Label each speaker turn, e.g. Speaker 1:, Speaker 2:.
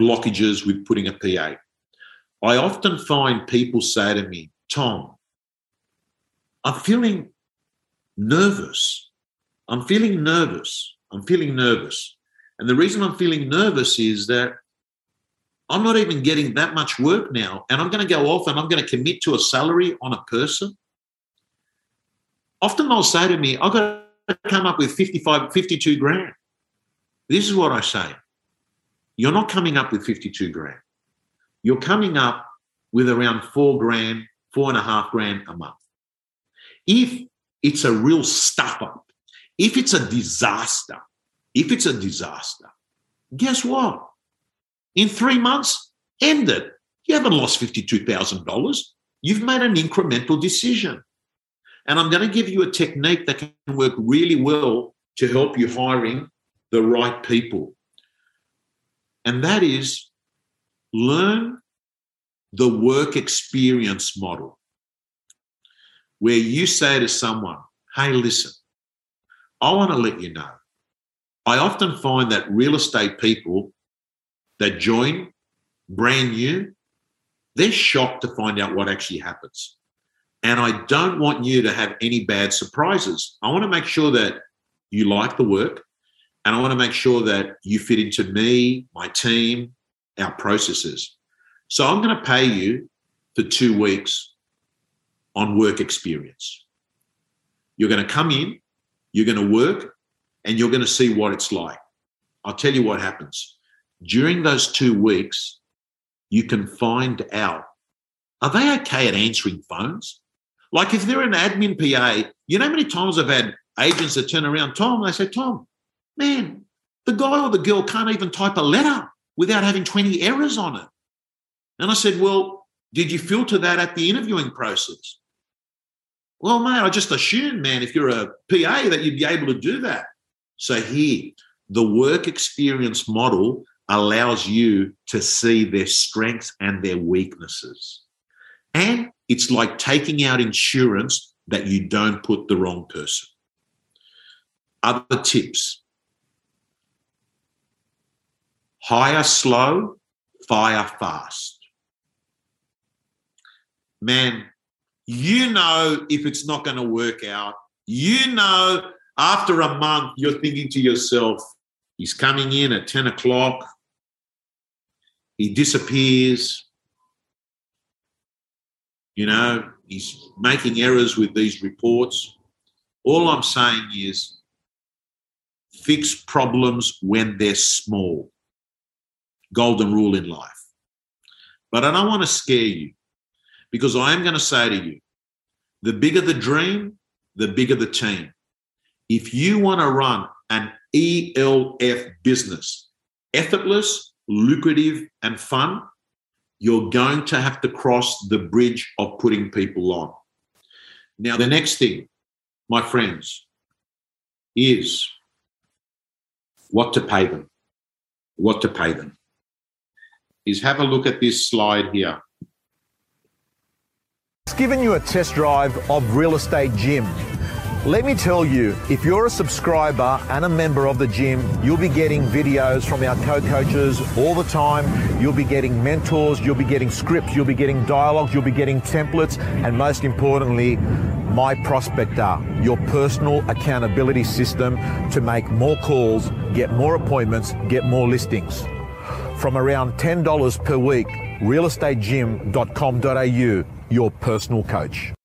Speaker 1: blockages with putting a PA. I often find people say to me, Tom, I'm feeling nervous. I'm feeling nervous. I'm feeling nervous. And the reason I'm feeling nervous is that I'm not even getting that much work now. And I'm going to go off and I'm going to commit to a salary on a person. Often they'll say to me, I've got to come up with 55, 52 grand. This is what I say. You're not coming up with 52 grand. You're coming up with around four grand, four and a half grand a month. If it's a real stuff up, if it's a disaster, if it's a disaster, guess what? In three months, end it. You haven't lost $52,000. You've made an incremental decision. And I'm going to give you a technique that can work really well to help you hiring the right people. And that is learn the work experience model, where you say to someone, Hey, listen, I want to let you know. I often find that real estate people that join brand new, they're shocked to find out what actually happens. And I don't want you to have any bad surprises. I want to make sure that you like the work and I want to make sure that you fit into me, my team, our processes. So I'm going to pay you for two weeks on work experience. You're going to come in, you're going to work, and you're going to see what it's like. I'll tell you what happens. During those two weeks, you can find out are they okay at answering phones? Like if they're an admin PA, you know how many times I've had agents that turn around, Tom, they say, Tom, man, the guy or the girl can't even type a letter without having 20 errors on it. And I said, Well, did you filter that at the interviewing process? Well, mate, I just assumed, man, if you're a PA, that you'd be able to do that. So here, the work experience model allows you to see their strengths and their weaknesses. And it's like taking out insurance that you don't put the wrong person. Other tips hire slow, fire fast. Man, you know if it's not going to work out. You know after a month, you're thinking to yourself, he's coming in at 10 o'clock, he disappears. You know, he's making errors with these reports. All I'm saying is fix problems when they're small golden rule in life. But I don't want to scare you because I am going to say to you the bigger the dream, the bigger the team. If you want to run an ELF business, effortless, lucrative, and fun, you're going to have to cross the bridge of putting people on. Now, the next thing, my friends, is what to pay them. What to pay them is have a look at this slide here.
Speaker 2: It's given you a test drive of Real Estate Gym. Let me tell you, if you're a subscriber and a member of the gym, you'll be getting videos from our co-coaches all the time. You'll be getting mentors, you'll be getting scripts, you'll be getting dialogues, you'll be getting templates, and most importantly, my prospector, your personal accountability system to make more calls, get more appointments, get more listings from around $10 per week, realestategym.com.au, your personal coach.